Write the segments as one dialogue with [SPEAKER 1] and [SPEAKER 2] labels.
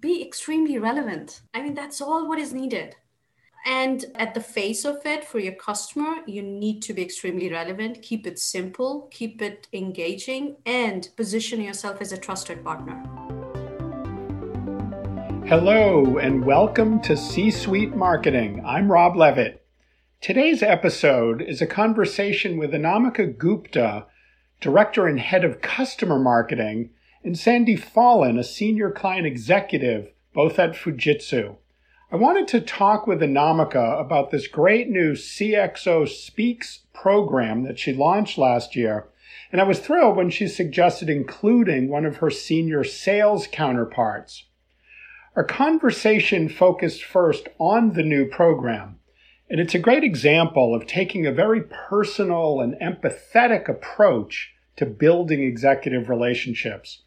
[SPEAKER 1] be extremely relevant. I mean, that's all what is needed. And at the face of it, for your customer, you need to be extremely relevant, keep it simple, keep it engaging, and position yourself as a trusted partner.
[SPEAKER 2] Hello, and welcome to C Suite Marketing. I'm Rob Leavitt. Today's episode is a conversation with Anamika Gupta, Director and Head of Customer Marketing, and Sandy Fallon, a Senior Client Executive, both at Fujitsu. I wanted to talk with Anamika about this great new CXO Speaks program that she launched last year, and I was thrilled when she suggested including one of her senior sales counterparts. Our conversation focused first on the new program, and it's a great example of taking a very personal and empathetic approach to building executive relationships.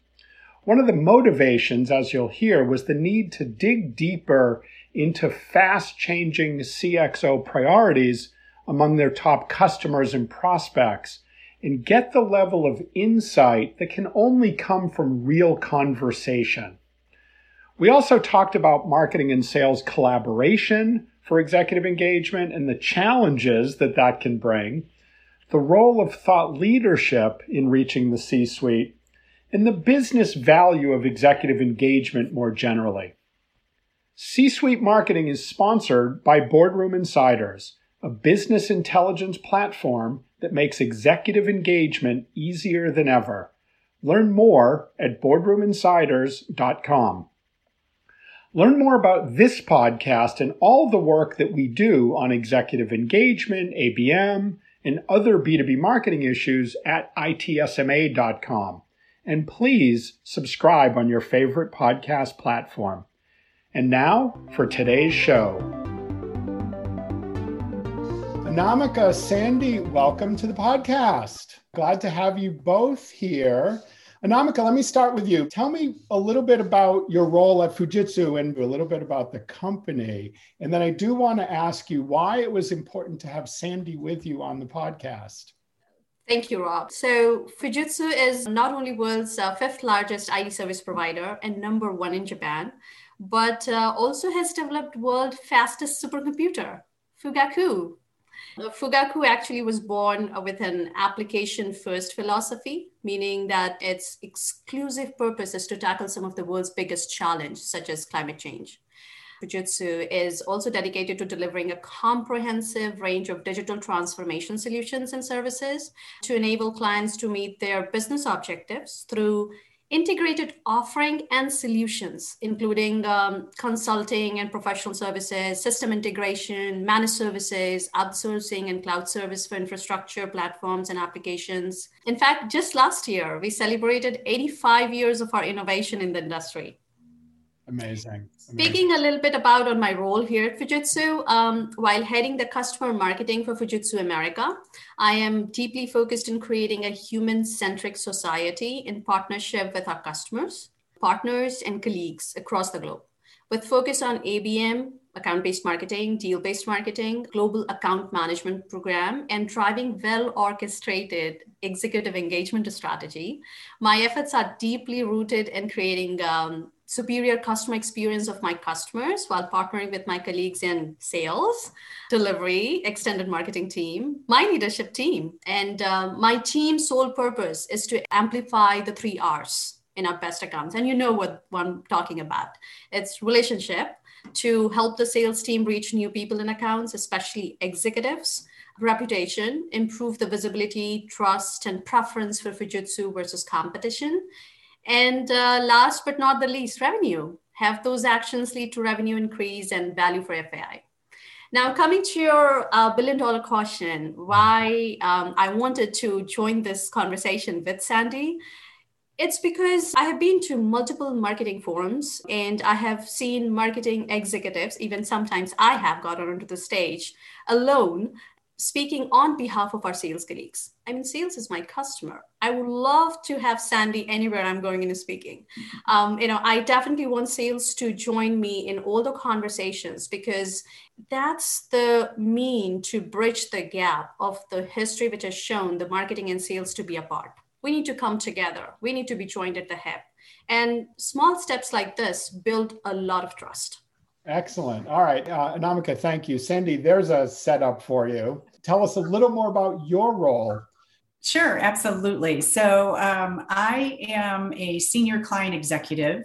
[SPEAKER 2] One of the motivations, as you'll hear, was the need to dig deeper into fast changing CXO priorities among their top customers and prospects and get the level of insight that can only come from real conversation. We also talked about marketing and sales collaboration for executive engagement and the challenges that that can bring, the role of thought leadership in reaching the C suite, and the business value of executive engagement more generally. C Suite Marketing is sponsored by Boardroom Insiders, a business intelligence platform that makes executive engagement easier than ever. Learn more at boardroominsiders.com. Learn more about this podcast and all the work that we do on executive engagement, ABM, and other B2B marketing issues at itsma.com. And please subscribe on your favorite podcast platform. And now for today's show. Anamika, Sandy, welcome to the podcast. Glad to have you both here. Anamika, let me start with you. Tell me a little bit about your role at Fujitsu and a little bit about the company. And then I do want to ask you why it was important to have Sandy with you on the podcast.
[SPEAKER 1] Thank you, Rob. So, Fujitsu is not only world's uh, fifth largest IT service provider and number one in Japan, but uh, also has developed world fastest supercomputer, Fugaku, uh, Fugaku actually was born uh, with an application first philosophy, meaning that its exclusive purpose is to tackle some of the world's biggest challenges, such as climate change. Fujitsu is also dedicated to delivering a comprehensive range of digital transformation solutions and services to enable clients to meet their business objectives through integrated offering and solutions, including um, consulting and professional services, system integration, managed services, outsourcing, and cloud service for infrastructure, platforms, and applications. In fact, just last year, we celebrated 85 years of our innovation in the industry.
[SPEAKER 2] Amazing.
[SPEAKER 1] Speaking a little bit about on my role here at Fujitsu, um, while heading the customer marketing for Fujitsu America, I am deeply focused in creating a human-centric society in partnership with our customers, partners, and colleagues across the globe, with focus on ABM, account-based marketing, deal-based marketing, global account management program, and driving well-orchestrated executive engagement strategy. My efforts are deeply rooted in creating um, superior customer experience of my customers while partnering with my colleagues in sales, delivery, extended marketing team, my leadership team. And uh, my team's sole purpose is to amplify the three R's in our best accounts. And you know what, what I'm talking about it's relationship to help the sales team reach new people in accounts, especially executives. Reputation, improve the visibility, trust, and preference for Fujitsu versus competition and uh, last but not the least, revenue. Have those actions lead to revenue increase and value for FAI. Now, coming to your uh, billion dollar question, why um, I wanted to join this conversation with Sandy, it's because I have been to multiple marketing forums and I have seen marketing executives, even sometimes I have got onto the stage alone speaking on behalf of our sales colleagues. I mean, sales is my customer. I would love to have Sandy anywhere I'm going into speaking. Um, you know, I definitely want sales to join me in all the conversations because that's the mean to bridge the gap of the history which has shown the marketing and sales to be apart. We need to come together. We need to be joined at the hip. And small steps like this build a lot of trust.
[SPEAKER 2] Excellent. All right. Uh, Anamika, thank you. Sandy, there's a setup for you. Tell us a little more about your role.
[SPEAKER 3] Sure, absolutely. So um, I am a senior client executive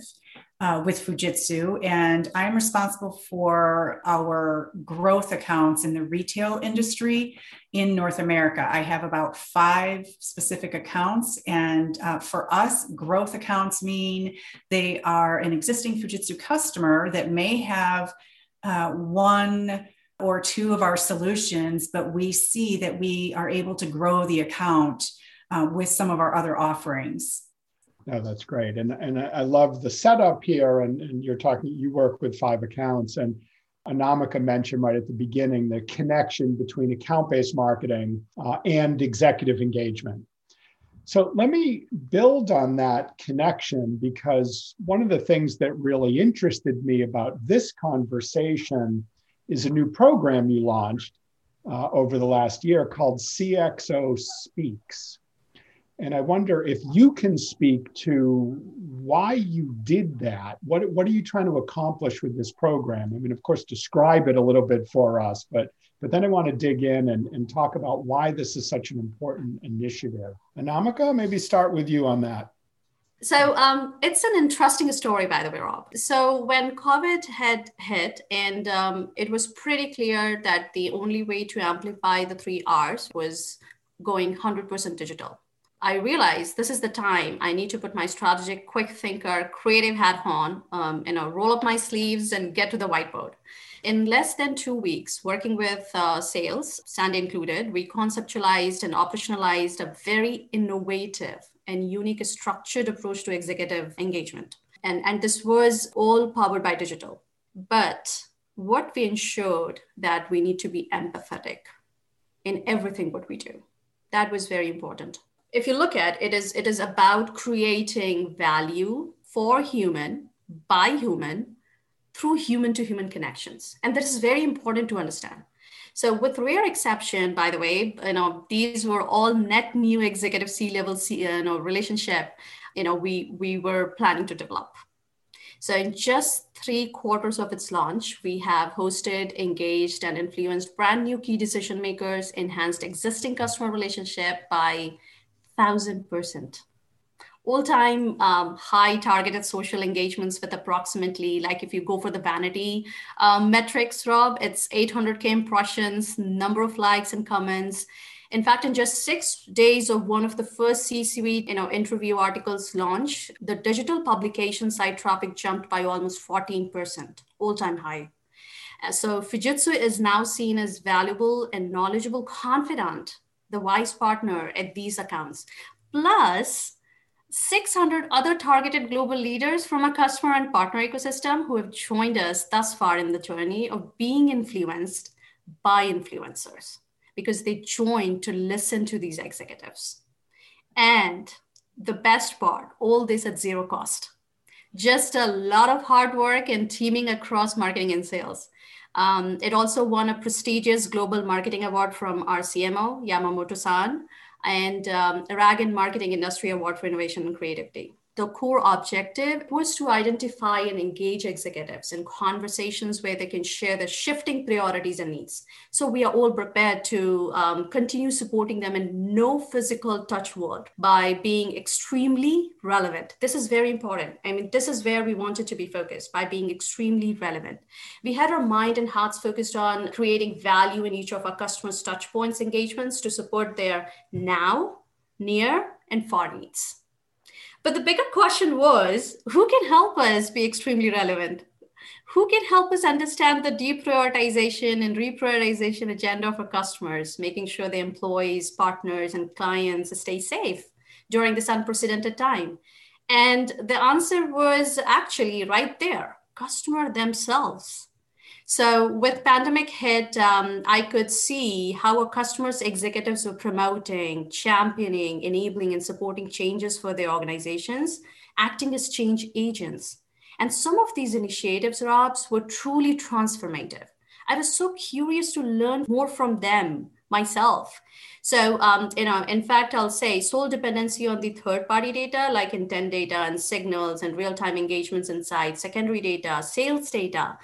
[SPEAKER 3] uh, with Fujitsu, and I'm responsible for our growth accounts in the retail industry in North America. I have about five specific accounts, and uh, for us, growth accounts mean they are an existing Fujitsu customer that may have uh, one or two of our solutions, but we see that we are able to grow the account uh, with some of our other offerings.
[SPEAKER 2] No, that's great. And, and I love the setup here. And, and you're talking, you work with five accounts. And Anamika mentioned right at the beginning the connection between account based marketing uh, and executive engagement. So let me build on that connection because one of the things that really interested me about this conversation is a new program you launched uh, over the last year called CXO Speaks. And I wonder if you can speak to why you did that. What, what are you trying to accomplish with this program? I mean, of course, describe it a little bit for us, but but then I want to dig in and, and talk about why this is such an important initiative. Anamika, maybe start with you on that.
[SPEAKER 1] So um, it's an interesting story, by the way, Rob. So when COVID had hit, and um, it was pretty clear that the only way to amplify the three R's was going 100% digital. I realized this is the time I need to put my strategic, quick thinker, creative hat on, um, you know, roll up my sleeves and get to the whiteboard. In less than two weeks, working with uh, sales, Sandy included, we conceptualized and operationalized a very innovative and unique structured approach to executive engagement. And, and this was all powered by digital. But what we ensured that we need to be empathetic in everything what we do. That was very important if you look at it is it is about creating value for human by human through human to human connections. And this is very important to understand. So with rare exception by the way you know these were all net new executive c level c uh, you know relationship you know we we were planning to develop. So in just three quarters of its launch, we have hosted, engaged, and influenced brand new key decision makers, enhanced existing customer relationship by thousand percent. All time um, high targeted social engagements with approximately like if you go for the vanity um, metrics rob it's 800k impressions number of likes and comments. In fact in just six days of one of the first c-suite you know interview articles launch the digital publication site traffic jumped by almost 14% all time high. Uh, so fujitsu is now seen as valuable and knowledgeable confidant the wise partner at these accounts, plus 600 other targeted global leaders from a customer and partner ecosystem who have joined us thus far in the journey of being influenced by influencers because they joined to listen to these executives. And the best part, all this at zero cost. Just a lot of hard work and teaming across marketing and sales. Um, it also won a prestigious Global Marketing Award from our CMO, Yamamoto san, and um, Aragon Marketing Industry Award for Innovation and Creativity the core objective was to identify and engage executives in conversations where they can share their shifting priorities and needs. So we are all prepared to um, continue supporting them in no physical touch world by being extremely relevant. This is very important. I mean, this is where we wanted to be focused by being extremely relevant. We had our mind and hearts focused on creating value in each of our customers' touch points engagements to support their now, near, and far needs. But the bigger question was who can help us be extremely relevant? Who can help us understand the deprioritization and reprioritization agenda for customers, making sure the employees, partners, and clients stay safe during this unprecedented time? And the answer was actually right there customer themselves so with pandemic hit, um, I could see how our customers executives were promoting, championing, enabling, and supporting changes for their organizations, acting as change agents. And some of these initiatives, Robs, were truly transformative. I was so curious to learn more from them myself. So, um, you know, in fact, I'll say sole dependency on the third party data like intent data and signals and real time engagements insights, secondary data, sales data.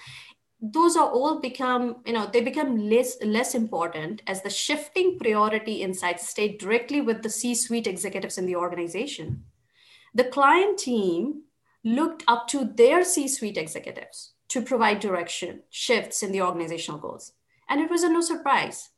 [SPEAKER 1] Those are all become, you know, they become less less important as the shifting priority insights stay directly with the C-suite executives in the organization. The client team looked up to their C-suite executives to provide direction, shifts in the organizational goals. And it was a no surprise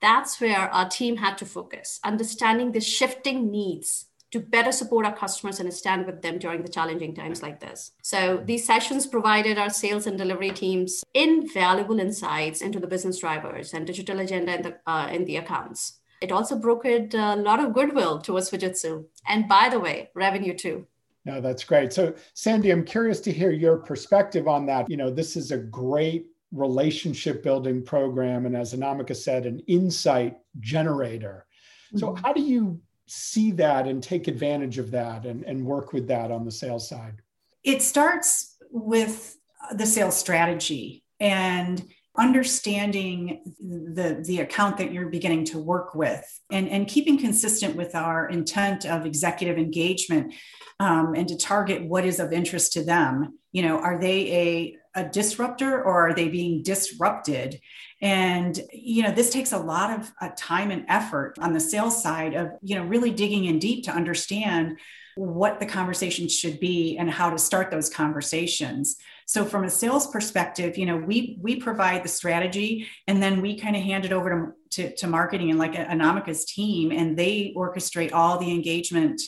[SPEAKER 1] that's where our team had to focus, understanding the shifting needs to better support our customers and stand with them during the challenging times like this. So these sessions provided our sales and delivery teams invaluable insights into the business drivers and digital agenda in the, uh, in the accounts. It also brokered a lot of goodwill towards Fujitsu. And by the way, revenue too.
[SPEAKER 2] No, that's great. So, Sandy, I'm curious to hear your perspective on that. You know, this is a great relationship building program and as anamika said an insight generator mm-hmm. so how do you see that and take advantage of that and, and work with that on the sales side.
[SPEAKER 3] It starts with the sales strategy and understanding the, the account that you're beginning to work with and, and keeping consistent with our intent of executive engagement um, and to target what is of interest to them. You know are they a a disruptor or are they being disrupted? And you know this takes a lot of uh, time and effort on the sales side of you know really digging in deep to understand what the conversation should be and how to start those conversations. So from a sales perspective you know we we provide the strategy and then we kind of hand it over to, to, to marketing and like anamika's team and they orchestrate all the engagement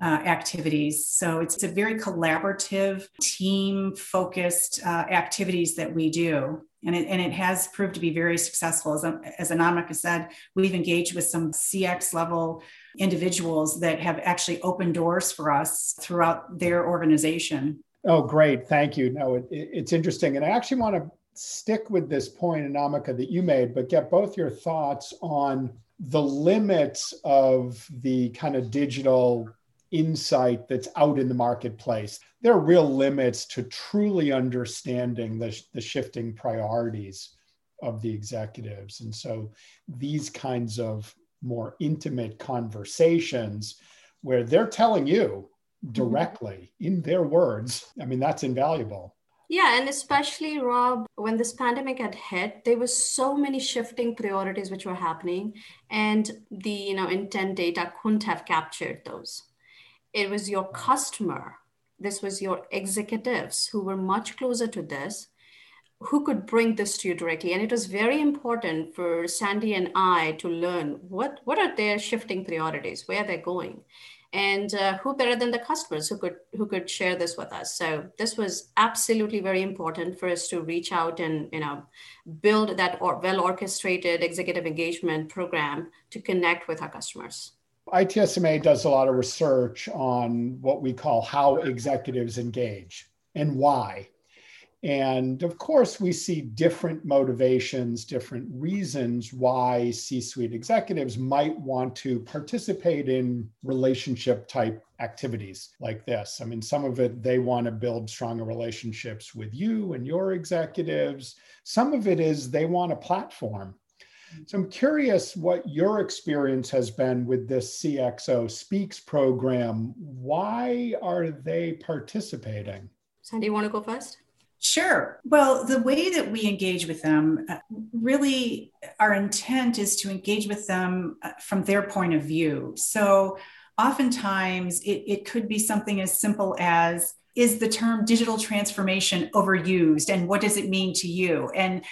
[SPEAKER 3] uh, activities. So it's a very collaborative, team focused uh, activities that we do. And it, and it has proved to be very successful. As, as Anamika said, we've engaged with some CX level individuals that have actually opened doors for us throughout their organization.
[SPEAKER 2] Oh, great. Thank you. No, it, it's interesting. And I actually want to stick with this point, Anamika, that you made, but get both your thoughts on the limits of the kind of digital insight that's out in the marketplace. There are real limits to truly understanding the, the shifting priorities of the executives. And so these kinds of more intimate conversations where they're telling you mm-hmm. directly mm-hmm. in their words, I mean, that's invaluable.
[SPEAKER 1] Yeah, and especially Rob, when this pandemic had hit, there was so many shifting priorities which were happening, and the you know intent data couldn't have captured those it was your customer. This was your executives who were much closer to this who could bring this to you directly. And it was very important for sandy and i to learn what what are their shifting priorities where they're going and uh, who better than the customers who could who could share this with us. So this was absolutely very important for us to reach out and you know build that or well orchestrated executive engagement program to connect with our customers
[SPEAKER 2] ITSMA does a lot of research on what we call how executives engage and why. And of course, we see different motivations, different reasons why C suite executives might want to participate in relationship type activities like this. I mean, some of it, they want to build stronger relationships with you and your executives. Some of it is they want a platform so I'm curious what your experience has been with this CXO Speaks program. Why are they participating?
[SPEAKER 1] Sandy, you want to go first?
[SPEAKER 3] Sure. Well, the way that we engage with them, uh, really, our intent is to engage with them uh, from their point of view. So, oftentimes, it, it could be something as simple as is the term digital transformation overused and what does it mean to you and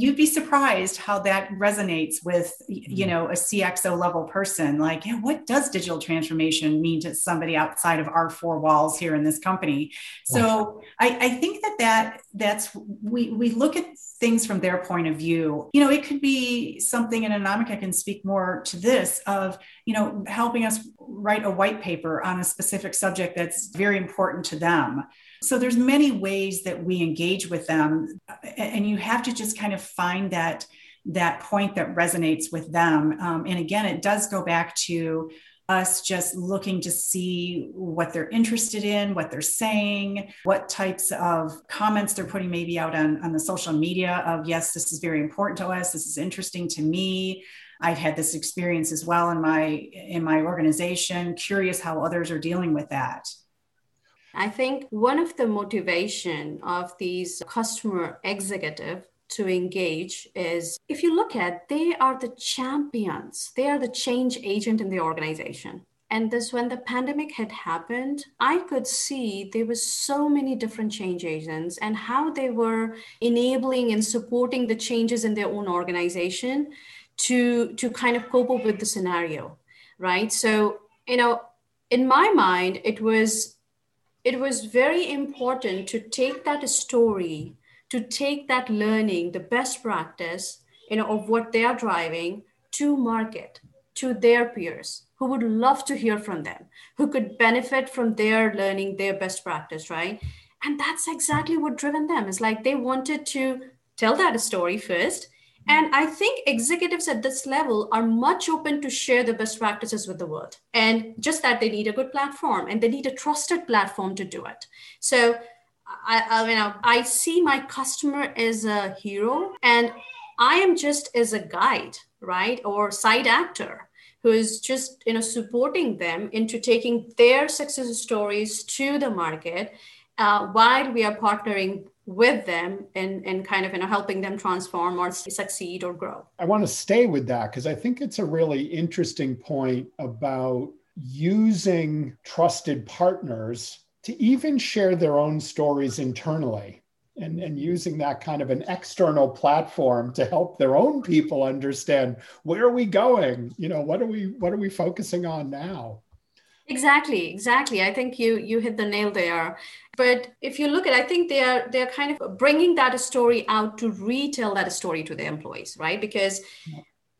[SPEAKER 3] you'd be surprised how that resonates with you mm-hmm. know a cxo level person. Like yeah, what does digital transformation mean to somebody outside of our four walls here in this company? So I, I think that that that's we we look at things from their point of view. You know it could be something and anamika can speak more to this of you know helping us write a white paper on a specific subject that's very important to them so there's many ways that we engage with them and you have to just kind of find that that point that resonates with them um, and again it does go back to us just looking to see what they're interested in, what they're saying, what types of comments they're putting maybe out on, on the social media of, yes, this is very important to us, this is interesting to me. I've had this experience as well in my in my organization. Curious how others are dealing with that.
[SPEAKER 1] I think one of the motivation of these customer executive to engage is if you look at they are the champions. They are the change agent in the organization. And this when the pandemic had happened i could see there was so many different change agents and how they were enabling and supporting the changes in their own organization to to kind of cope up with the scenario right? So you know in my mind it was it was very important to take that story to take that learning the best practice you know of what they are driving to market to their peers who would love to hear from them, who could benefit from their learning, their best practice, right? And that's exactly what driven them. Is like they wanted to tell that story first. And I think executives at this level are much open to share the best practices with the world. And just that they need a good platform and they need a trusted platform to do it. So I, I mean, I see my customer as a hero and I am just as a guide, right? Or side actor who is just you know supporting them into taking their success stories to the market uh, while we are partnering with them and, and kind of you know helping them transform or succeed or grow.
[SPEAKER 2] I want to stay with that because i think it's a really interesting point about using trusted partners to even share their own stories internally and, and using that kind of an external platform to help their own people understand where are we going? You know what are we what are we focusing on now
[SPEAKER 1] exactly exactly. I think you you hit the nail there. But if you look at i think they're they're kind of bringing that story out to retell that story to the employees right? Because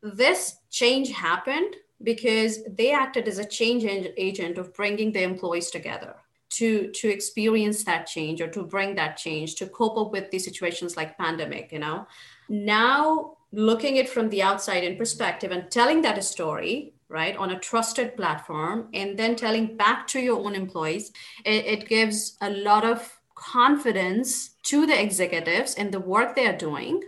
[SPEAKER 1] this change happened because they acted as a change agent of bringing the employees together to to experience that change or to bring that change to cope up with these situations like pandemic you know? Now looking it from the outside in perspective and telling that story right on a trusted platform and then telling back to your own employees it, it gives a lot of confidence to the executives in the work they are doing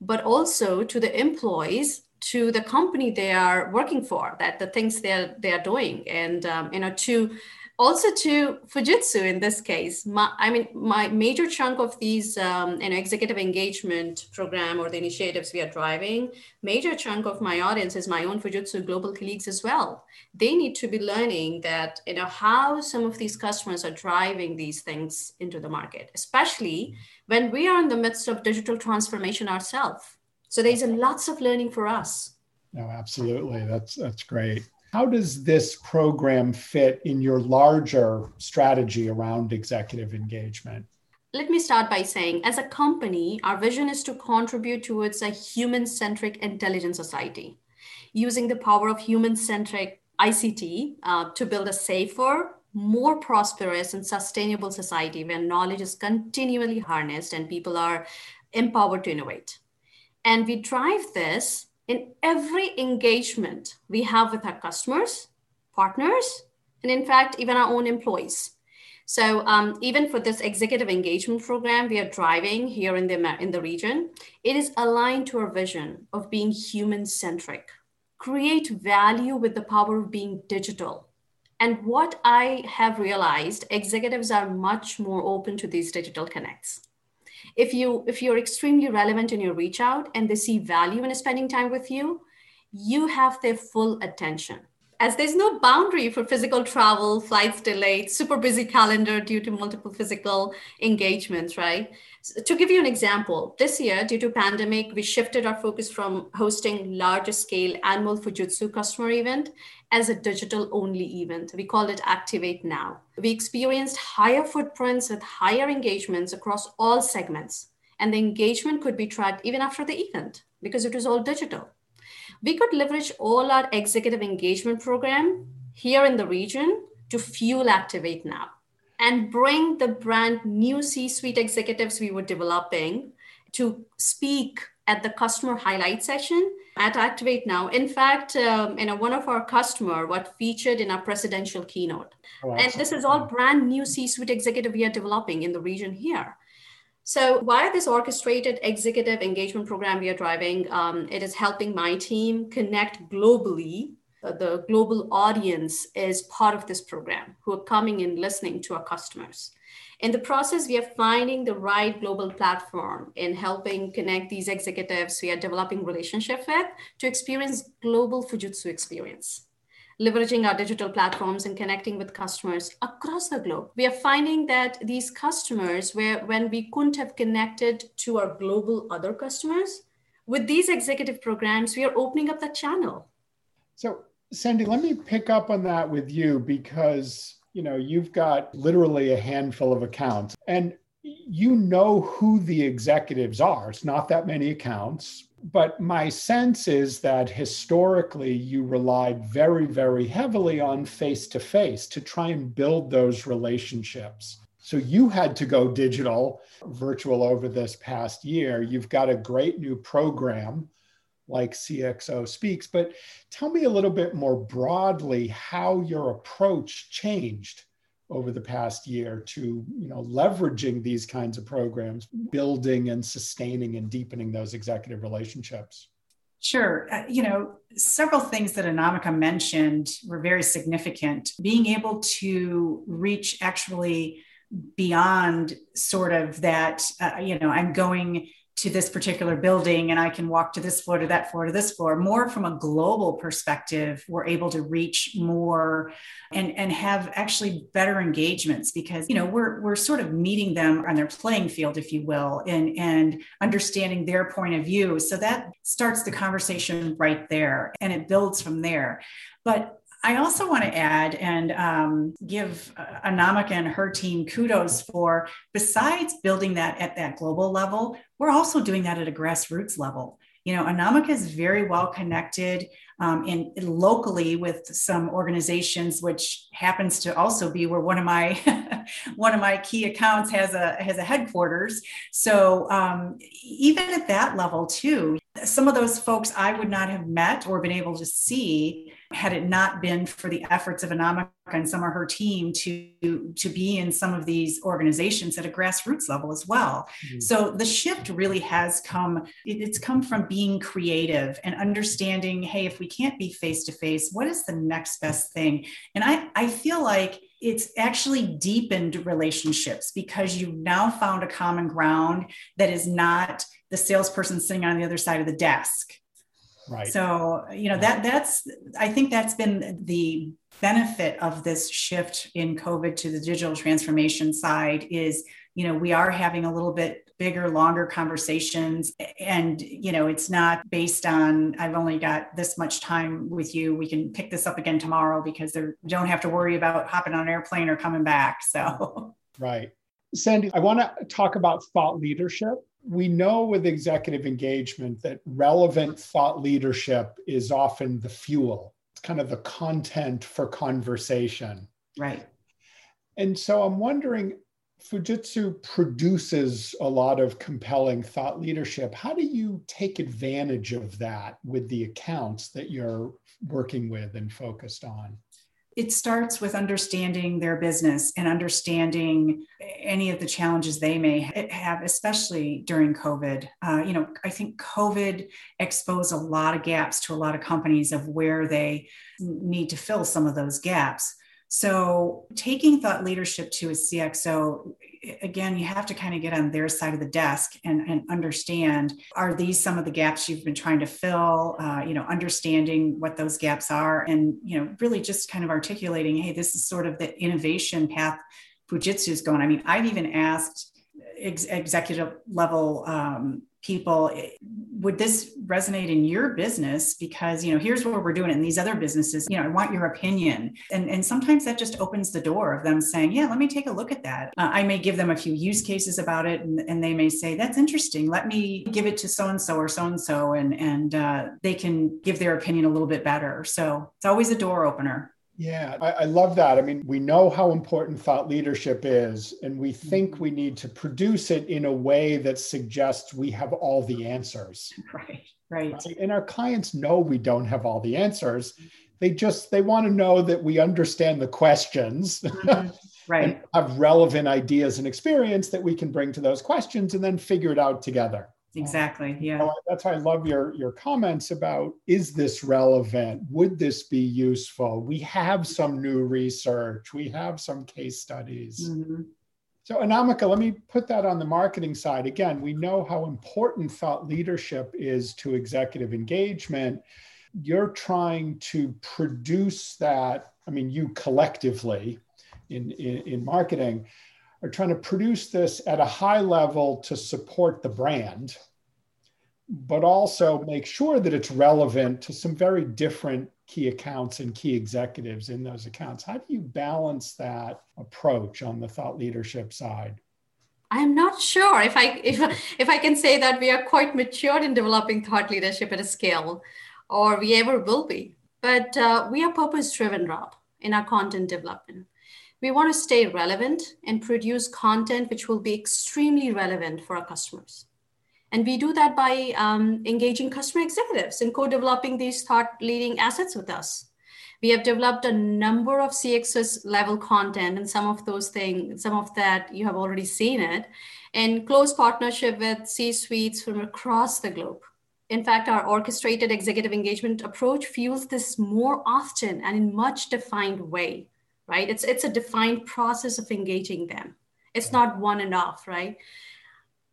[SPEAKER 1] but also to the employees to the company they are working for that the things they're they're doing. And um, you know to also to Fujitsu in this case. My, I mean, my major chunk of these um, you know, executive engagement program or the initiatives we are driving, major chunk of my audience is my own Fujitsu global colleagues as well. They need to be learning that you know how some of these customers are driving these things into the market, especially when we are in the midst of digital transformation ourselves. So there's lots of learning for us.
[SPEAKER 2] No, absolutely. That's that's great. How does this program fit in your larger strategy around executive engagement?
[SPEAKER 1] Let me start by saying, as a company, our vision is to contribute towards a human centric intelligent society, using the power of human centric ICT uh, to build a safer, more prosperous, and sustainable society where knowledge is continually harnessed and people are empowered to innovate. And we drive this in every engagement we have with our customers, partners, and in fact, even our own employees. So um, even for this executive engagement program we are driving here in the, in the region, it is aligned to our vision of being human centric, create value with the power of being digital. And what I have realized, executives are much more open to these digital connects if you if you're extremely relevant in your reach out and they see value in spending time with you you have their full attention. As there's no boundary for physical travel flights delayed super busy calendar due to multiple physical engagements right to give you an example, this year, due to pandemic, we shifted our focus from hosting larger scale annual Fujitsu customer event as a digital only event. We called it Activate Now. We experienced higher footprints with higher engagements across all segments. And the engagement could be tracked even after the event because it was all digital. We could leverage all our executive engagement program here in the region to fuel Activate Now and bring the brand new C suite executives we were developing to speak at the customer highlight session at Activate Now. In fact, um, you know, one of our customer what featured in our presidential keynote. Oh, and this is all brand new C-suite executive we are developing in the region here. So, via this orchestrated executive engagement program we are driving, um, it is helping my team connect globally. The global audience is part of this program who are coming and listening to our customers. In the process, we are finding the right global platform in helping connect these executives we are developing relationship with to experience global Fujitsu experience leveraging our digital platforms and connecting with customers across the globe. We are finding that these customers, where when we couldn't have connected to our global other customers, with these executive programs, we are opening up that channel.
[SPEAKER 2] So, Sandy, let me pick up on that with you because you know you've got literally a handful of accounts and you know who the executives are. It's not that many accounts but my sense is that historically you relied very, very heavily on face to face to try and build those relationships. So you had to go digital, virtual over this past year. You've got a great new program like CXO Speaks, but tell me a little bit more broadly how your approach changed over the past year to you know leveraging these kinds of programs building and sustaining and deepening those executive relationships
[SPEAKER 3] Sure. Uh, you know, several things that Anamika mentioned were very significant. Being able to reach actually beyond sort of that, uh, you know, I'm going to this particular building and I can walk to this floor to that floor to this floor. More from a global perspective, we're able to reach more and, and have actually better engagements because you know we're we're sort of meeting them on their playing field, if you will, and, and understanding their point of view. So that starts the conversation right there and it builds from there. But I also want to add and um, give uh, Anamika and her team kudos for, besides building that at that global level, we're also doing that at a grassroots level. You know, Anamika is very well connected um, locally with some organizations, which happens to also be where one of my one of my key accounts has a has a headquarters. So um, even at that level too, some of those folks I would not have met or been able to see had it not been for the efforts of Anamika and some of her team to, to be in some of these organizations at a grassroots level as well. Mm-hmm. So the shift really has come, it's come from being creative and understanding, hey, if we can't be face to face, what is the next best thing? And I, I feel like it's actually deepened relationships because you've now found a common ground that is not the salesperson sitting on the other side of the desk
[SPEAKER 2] Right.
[SPEAKER 3] So, you know, that that's I think that's been the benefit of this shift in COVID to the digital transformation side is, you know, we are having a little bit bigger, longer conversations. And, you know, it's not based on, I've only got this much time with you. We can pick this up again tomorrow because they don't have to worry about hopping on an airplane or coming back. So,
[SPEAKER 2] right. Sandy, I want to talk about thought leadership we know with executive engagement that relevant thought leadership is often the fuel. It's kind of the content for conversation.
[SPEAKER 3] Right.
[SPEAKER 2] And so I'm wondering Fujitsu produces a lot of compelling thought leadership. How do you take advantage of that with the accounts that you're working with and focused on?
[SPEAKER 3] It starts with understanding their business and understanding any of the challenges they may have, especially during COVID. Uh, you know, I think COVID exposed a lot of gaps to a lot of companies of where they need to fill some of those gaps. So, taking thought leadership to a CXO, again, you have to kind of get on their side of the desk and, and understand are these some of the gaps you've been trying to fill? Uh, you know, understanding what those gaps are, and you know, really just kind of articulating, hey, this is sort of the innovation path Fujitsu is going. I mean, I've even asked ex- executive level um, people would this resonate in your business? Because you know here's what we're doing in these other businesses. You know i want your opinion. And and sometimes that just opens the door of them saying yeah let me take a look at that. Uh, i may give them a few use cases about it and, and they may say that's interesting. Let me give it to so and so or so and so and and uh, they can give their opinion a little bit better. So it's always a door opener
[SPEAKER 2] yeah, I, I, love that. I mean, we know how important thought leadership is, and we think we need to produce it in a way that suggests we have all the answers.
[SPEAKER 3] Right, right. right?
[SPEAKER 2] And our clients know we don't have all the answers. They just they want to know that we understand the questions. Mm-hmm.
[SPEAKER 3] right.
[SPEAKER 2] and have relevant ideas and experience that we can bring to those questions and then figure it out together.
[SPEAKER 3] Exactly. Yeah.
[SPEAKER 2] That's why I love your your comments about is this relevant? Would this be useful? We have some new research. We have some case studies. Mm-hmm. So Anamika, let me put that on the marketing side. Again, we know how important thought leadership is to executive engagement. You're trying to produce that, I mean, you collectively in, in, in marketing are trying to produce this at a high level to support the brand, but also make sure that it's relevant to some very different key accounts and key executives in those accounts. How do you balance that approach on the thought leadership side?
[SPEAKER 1] I'm not sure if I if, if I can say that we are quite matured in developing thought leadership at a scale, or we ever will be. But uh, we are purpose driven, Rob, in our content development. We want to stay relevant and produce content which will be extremely relevant for our customers. And we do that by um, engaging customer executives and co developing these thought leading assets with us. We have developed a number of CXS level content, and some of those things, some of that you have already seen it, in close partnership with C suites from across the globe. In fact, our orchestrated executive engagement approach fuels this more often and in much defined way right? It's it's a defined process of engaging them. It's not one and off, right?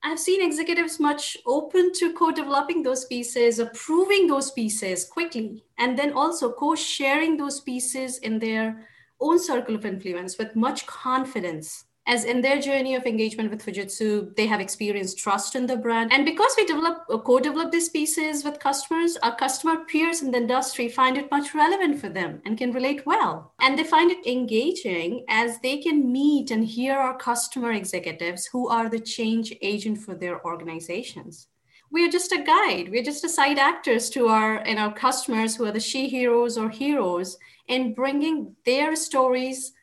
[SPEAKER 1] I've seen executives much open to co-developing those pieces, approving those pieces quickly, and then also co-sharing those pieces in their own circle of influence with much confidence as in their journey of engagement with Fujitsu, they have experienced trust in the brand. And because we develop uh, co-develop these pieces with customers, our customer peers in the industry find it much relevant for them and can relate well. And they find it engaging as they can meet and hear our customer executives who are the change agent for their organizations we are just a guide we're just a side actors to our and our customers who are the she heroes or heroes in bringing their stories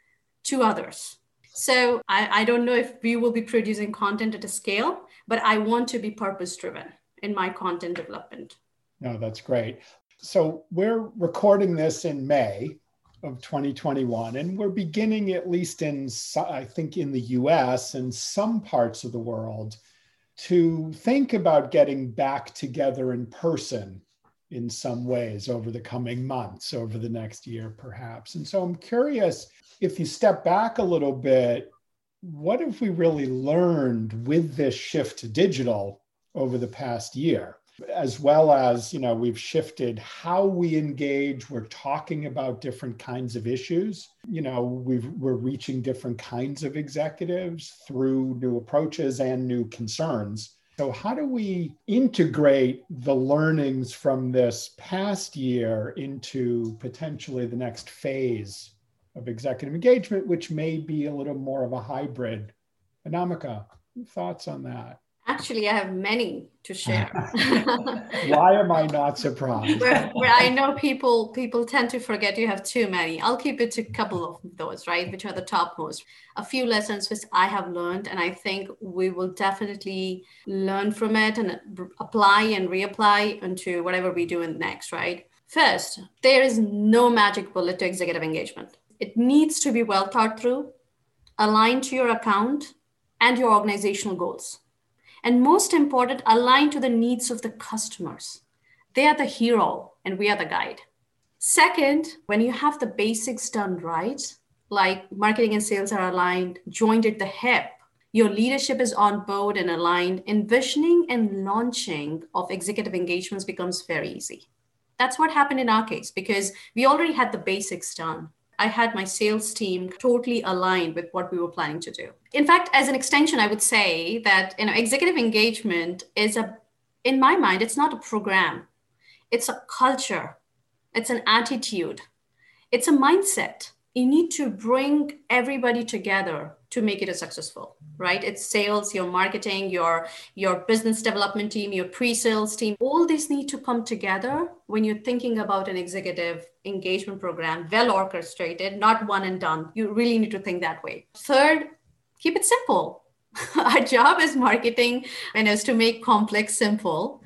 [SPEAKER 1] to others so I, I don't know if we will be producing content at a scale, but I want to be purpose driven in my content development.
[SPEAKER 2] No, that's great. So we're recording this in May of 2021, and we're beginning, at least in, I think, in the US and some parts of the world, to think about getting back together in person in some ways over the coming months, over the next year, perhaps. And so I'm curious if you step back a little bit, what have we really learned with this shift to digital over the past year? As well as, you know, we've shifted how we engage. We're talking about different kinds of issues. You know, we've, we're reaching different kinds of executives through new approaches and new concerns. So, how do we integrate the learnings from this past year into potentially the next phase of executive engagement, which may be a little more of a hybrid. Anamika, thoughts on that?
[SPEAKER 1] Actually, I have many to share.
[SPEAKER 2] Why am I not surprised?
[SPEAKER 1] where, where, I know people people tend to forget you have too many. I'll keep it to a couple of those, right, which are the topmost. A few lessons which I have learned, and I think we will definitely learn from it and apply and reapply into whatever we do in the next, right? First, there is no magic bullet to executive engagement it needs to be well thought through, aligned to your account and your organizational goals. And most important, aligned to the needs of the customers. They are the hero and we are the guide. Second, when you have the basics done right, like marketing and sales are aligned, joined at the hip, your leadership is on board and aligned, envisioning and launching of executive engagements becomes very easy. That's what happened in our case because we already had the basics done. I had my sales team totally aligned with what we were planning to do. In fact, as an extension, I would say that you know executive engagement is a in my mind, it's not a program. It's a culture. It's an attitude. It's a mindset. You need to bring everybody together to make it a successful right? It's sales your marketing your your business development team your pre-sales team. All these need to come together when you're thinking about an executive engagement program well orchestrated not one and done. You really need to think that way. Third keep it simple. Our job is marketing and is to make complex simple.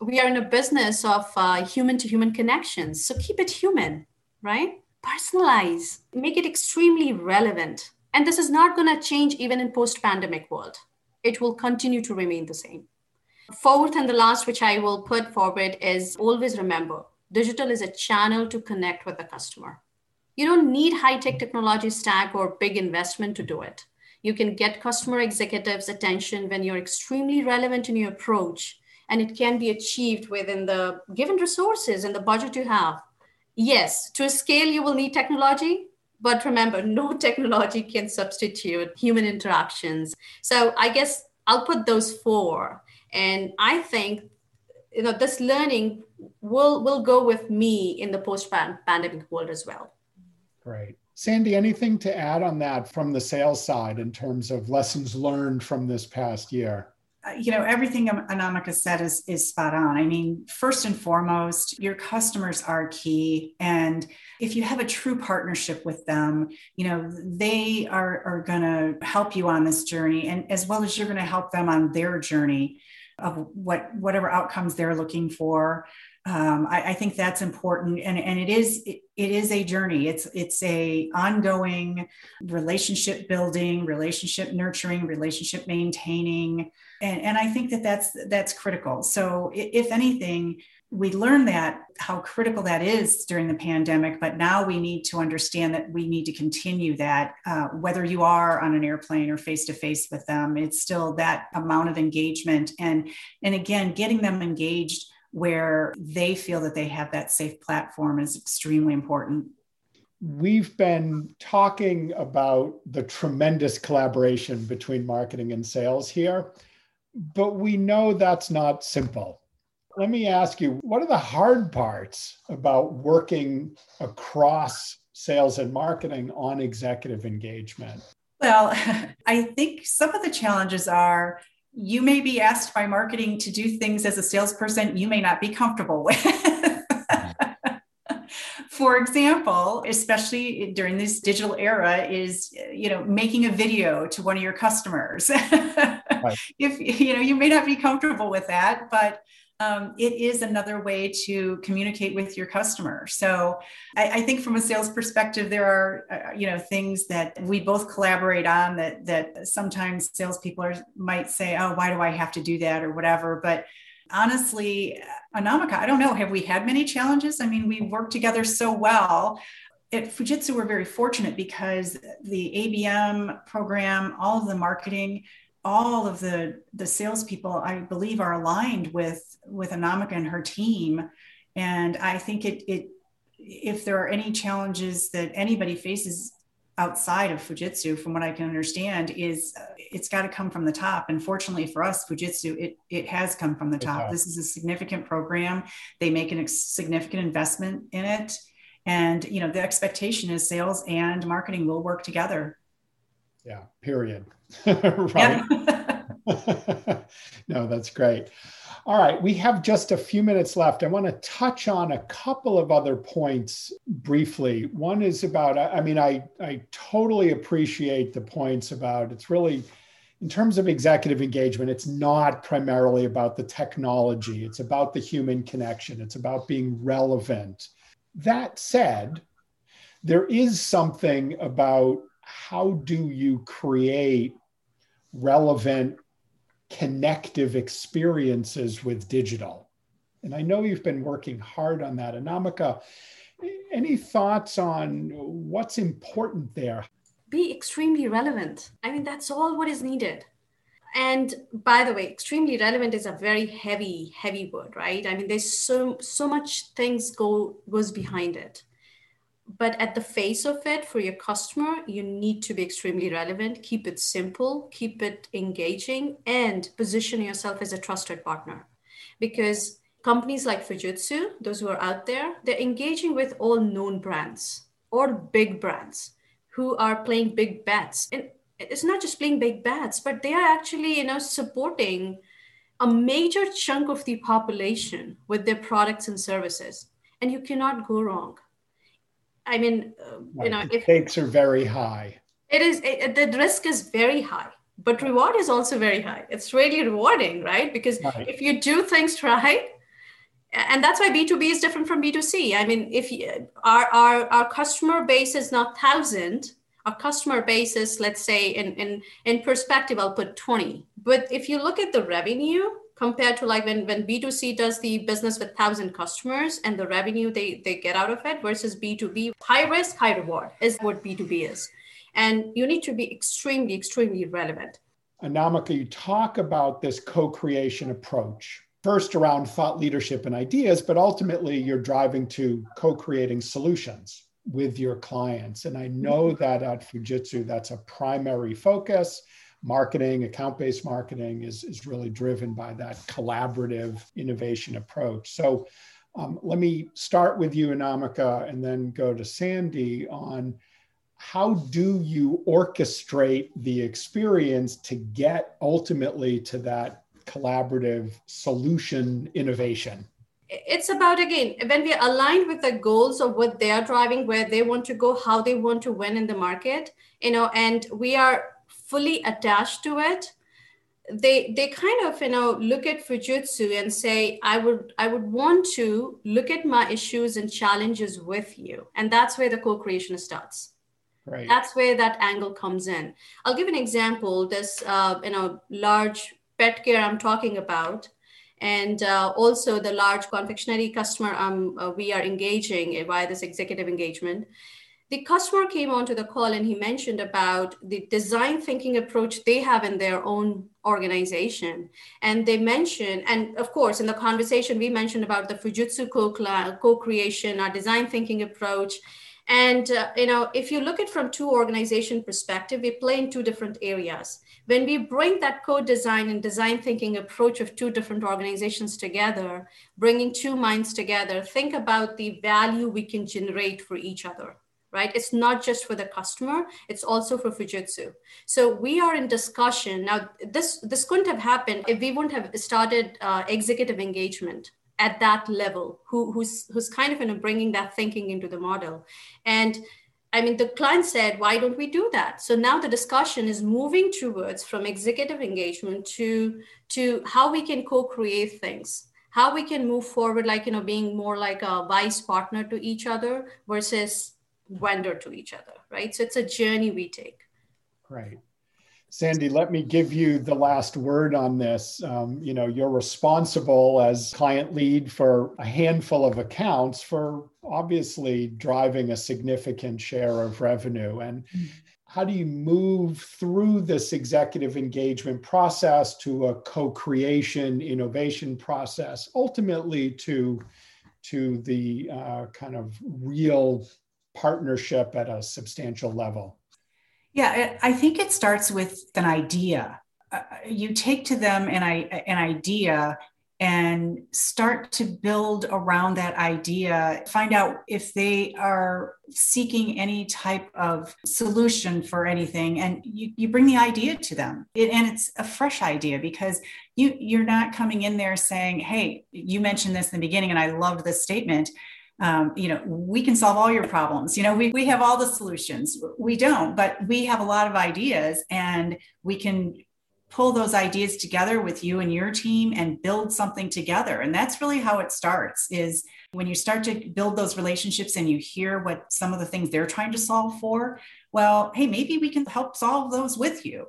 [SPEAKER 1] We are in a business of human to human connections so keep it human right? Personalize make it extremely relevant And this is not going to change even in post-pandemic world. It will continue to remain the same. Fourth and the last, which I will put forward, is always remember digital is a channel to connect with the customer. You don't need high tech technology stack or big investment to do it. You can get customer executives' attention when you're extremely relevant in your approach, and it can be achieved within the given resources and the budget you have. Yes, to scale, you will need technology, but remember, no technology can substitute human interactions. So I guess I'll put those four. And i think you know this learning will will go with me in the post pandemic world as well.
[SPEAKER 2] Great sandy anything to add on that from the sales side in terms of lessons learned from this past year
[SPEAKER 3] you know everything anamika said is is spot on i mean first and foremost your customers are key and if you have a true partnership with them you know they are are going to help you on this journey and as well as you're going to help them on their journey of what whatever outcomes they're looking for. Um, I, I, think that's important, and and it is it, it is a journey. It's it's a ongoing relationship building, relationship nurturing, relationship maintaining, and and I think that that's that's critical. So if anything, we learned that how critical that is during the pandemic but now we need to understand that we need to continue that uh, whether you are on an airplane or face to face with them it's still that amount of engagement and and again getting them engaged where they feel that they have that safe platform is extremely important
[SPEAKER 2] we've been talking about the tremendous collaboration between marketing and sales here but we know that's not simple let me ask you what are the hard parts about working across sales and marketing on executive engagement?
[SPEAKER 3] Well, I think some of the challenges are you may be asked by marketing to do things as a salesperson you may not be comfortable with. For example, especially during this digital era, is you know making a video to one of your customers. right. If you know you may not be comfortable with that, but um, it is another way to communicate with your customer. So I, I think from a sales perspective, there are uh, you know things that we both collaborate on that that sometimes salespeople are, might say, oh, why do I have to do that or whatever, but honestly, Anamika, I don't know. Have we had many challenges? I mean, we work together so well at Fujitsu, we're very fortunate because the ABM program, all of the marketing, all of the the salespeople, I believe, are aligned with with Anamika and her team. And I think it it if there are any challenges that anybody faces outside of Fujitsu, from what I can understand, is uh, it's got to come from the top. And fortunately for us, Fujitsu, it it has come from the top. This is a significant program. They make a significant investment in it, and you know the expectation is sales and marketing will work together.
[SPEAKER 2] Yeah. Period. right. no, that's great. All right, we have just a few minutes left. I want to touch on a couple of other points briefly. One is about, I mean, I, I totally appreciate the points about it's really, in terms of executive engagement, it's not primarily about the technology, it's about the human connection, it's about being relevant. That said, there is something about how do you create relevant connective experiences with digital? And I know you've been working hard on that. Anamika, any thoughts on what's important there?
[SPEAKER 1] Be extremely relevant. I mean, that's all what is needed. And by the way, extremely relevant is a very heavy, heavy word, right? I mean, there's so so much things go goes behind it but at the face of it for your customer you need to be extremely relevant keep it simple keep it engaging and position yourself as a trusted partner. Because companies like fujitsu those who are out there they're engaging with all known brands or big brands who are playing big bets. And it's not just playing big bets but they are actually you know supporting a major chunk of the population with their products and services. And you cannot go wrong I mean, uh, right. you know,
[SPEAKER 2] the if stakes are very high.
[SPEAKER 1] It is it, the risk is very high, but reward is also very high. It's really rewarding, right? Because right. if you do things right, and that's why B2B is different from B2C. I mean, if you, our, our, our customer base is not thousand our customer base is let's say in in in perspective i'll put 20 but if you look at the revenue compared to like when when b2c does the business with 1000 customers and the revenue they they get out of it versus b2b high risk high reward is what b2b is. And you need to be extremely extremely relevant.
[SPEAKER 2] Anamika you talk about this co-creation approach first around thought leadership and ideas but ultimately you're driving to co-creating solutions with your clients. And i know mm-hmm. that at fujitsu that's a primary focus marketing, account based marketing is, is really driven by that collaborative innovation approach. So um, let me start with you, Anamika, and then go to Sandy on how do you orchestrate the experience to get ultimately to that collaborative solution innovation?
[SPEAKER 1] it's about again when we are aligned with the goals of what they are driving where they want to go how they want to win in the market you know and we are fully attached to it they they kind of you know look at fujitsu and say i would i would want to look at my issues and challenges with you. And that's where the co-creation starts. Right. That's where that angle comes in. I'll give an example this uh, you know large pet care i'm talking about and uh, also the large confectionery customer um, uh, we are engaging via this executive engagement the customer came onto the call and he mentioned about the design thinking approach they have in their own organization. And they mentioned and of course in the conversation we mentioned about the fujitsu co-creation our design thinking approach. And uh, you know if you look at from two organization perspective we play in two different areas. When we bring that co-design and design thinking approach of two different organizations together bringing two minds together think about the value we can generate for each other right? It's not just for the customer, it's also for Fujitsu. So we are in discussion. Now, this, this couldn't have happened if we wouldn't have started uh, executive engagement at that level, who, who's, who's kind of you know, bringing that thinking into the model. And I mean, the client said, why don't we do that? So now the discussion is moving towards from executive engagement to, to how we can co-create things how we can move forward like you know being more like a vice partner to each other versus vendor to each other, right? So it's a journey we take.
[SPEAKER 2] Right. Sandy, let me give you the last word on this. Um, you know, you're responsible as client lead for a handful of accounts for obviously driving a significant share of revenue. And how do you move through this executive engagement process to a co-creation innovation process, ultimately to to the uh, kind of real partnership at a substantial level?
[SPEAKER 3] Yeah, I think it starts with an idea. Uh, you take to them an, an idea and start to build around that idea. Find out if they are seeking any type of solution for anything, and you, you bring the idea to them. It, and it's a fresh idea because you you're not coming in there saying, "Hey, you mentioned this in the beginning, and I loved this statement." Um, you know, we can solve all your problems. You know, we, we have all the solutions. We don't, but we have a lot of ideas and we can pull those ideas together with you and your team and build something together. And that's really how it starts is when you start to build those relationships and you hear what some of the things they're trying to solve for, well, hey, maybe we can help solve those with you.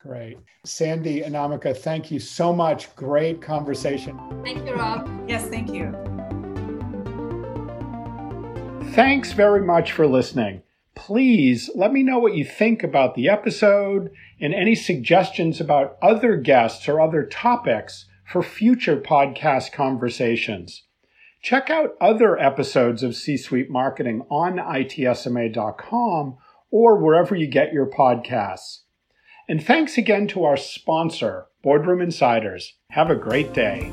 [SPEAKER 2] Great. Sandy, Anamika, thank you so much. Great conversation.
[SPEAKER 1] Thank you, Rob.
[SPEAKER 3] Yes, thank you.
[SPEAKER 2] Thanks very much for listening. Please let me know what you think about the episode and any suggestions about other guests or other topics for future podcast conversations. Check out other episodes of C Suite Marketing on itsma.com or wherever you get your podcasts. And thanks again to our sponsor, Boardroom Insiders. Have a great day.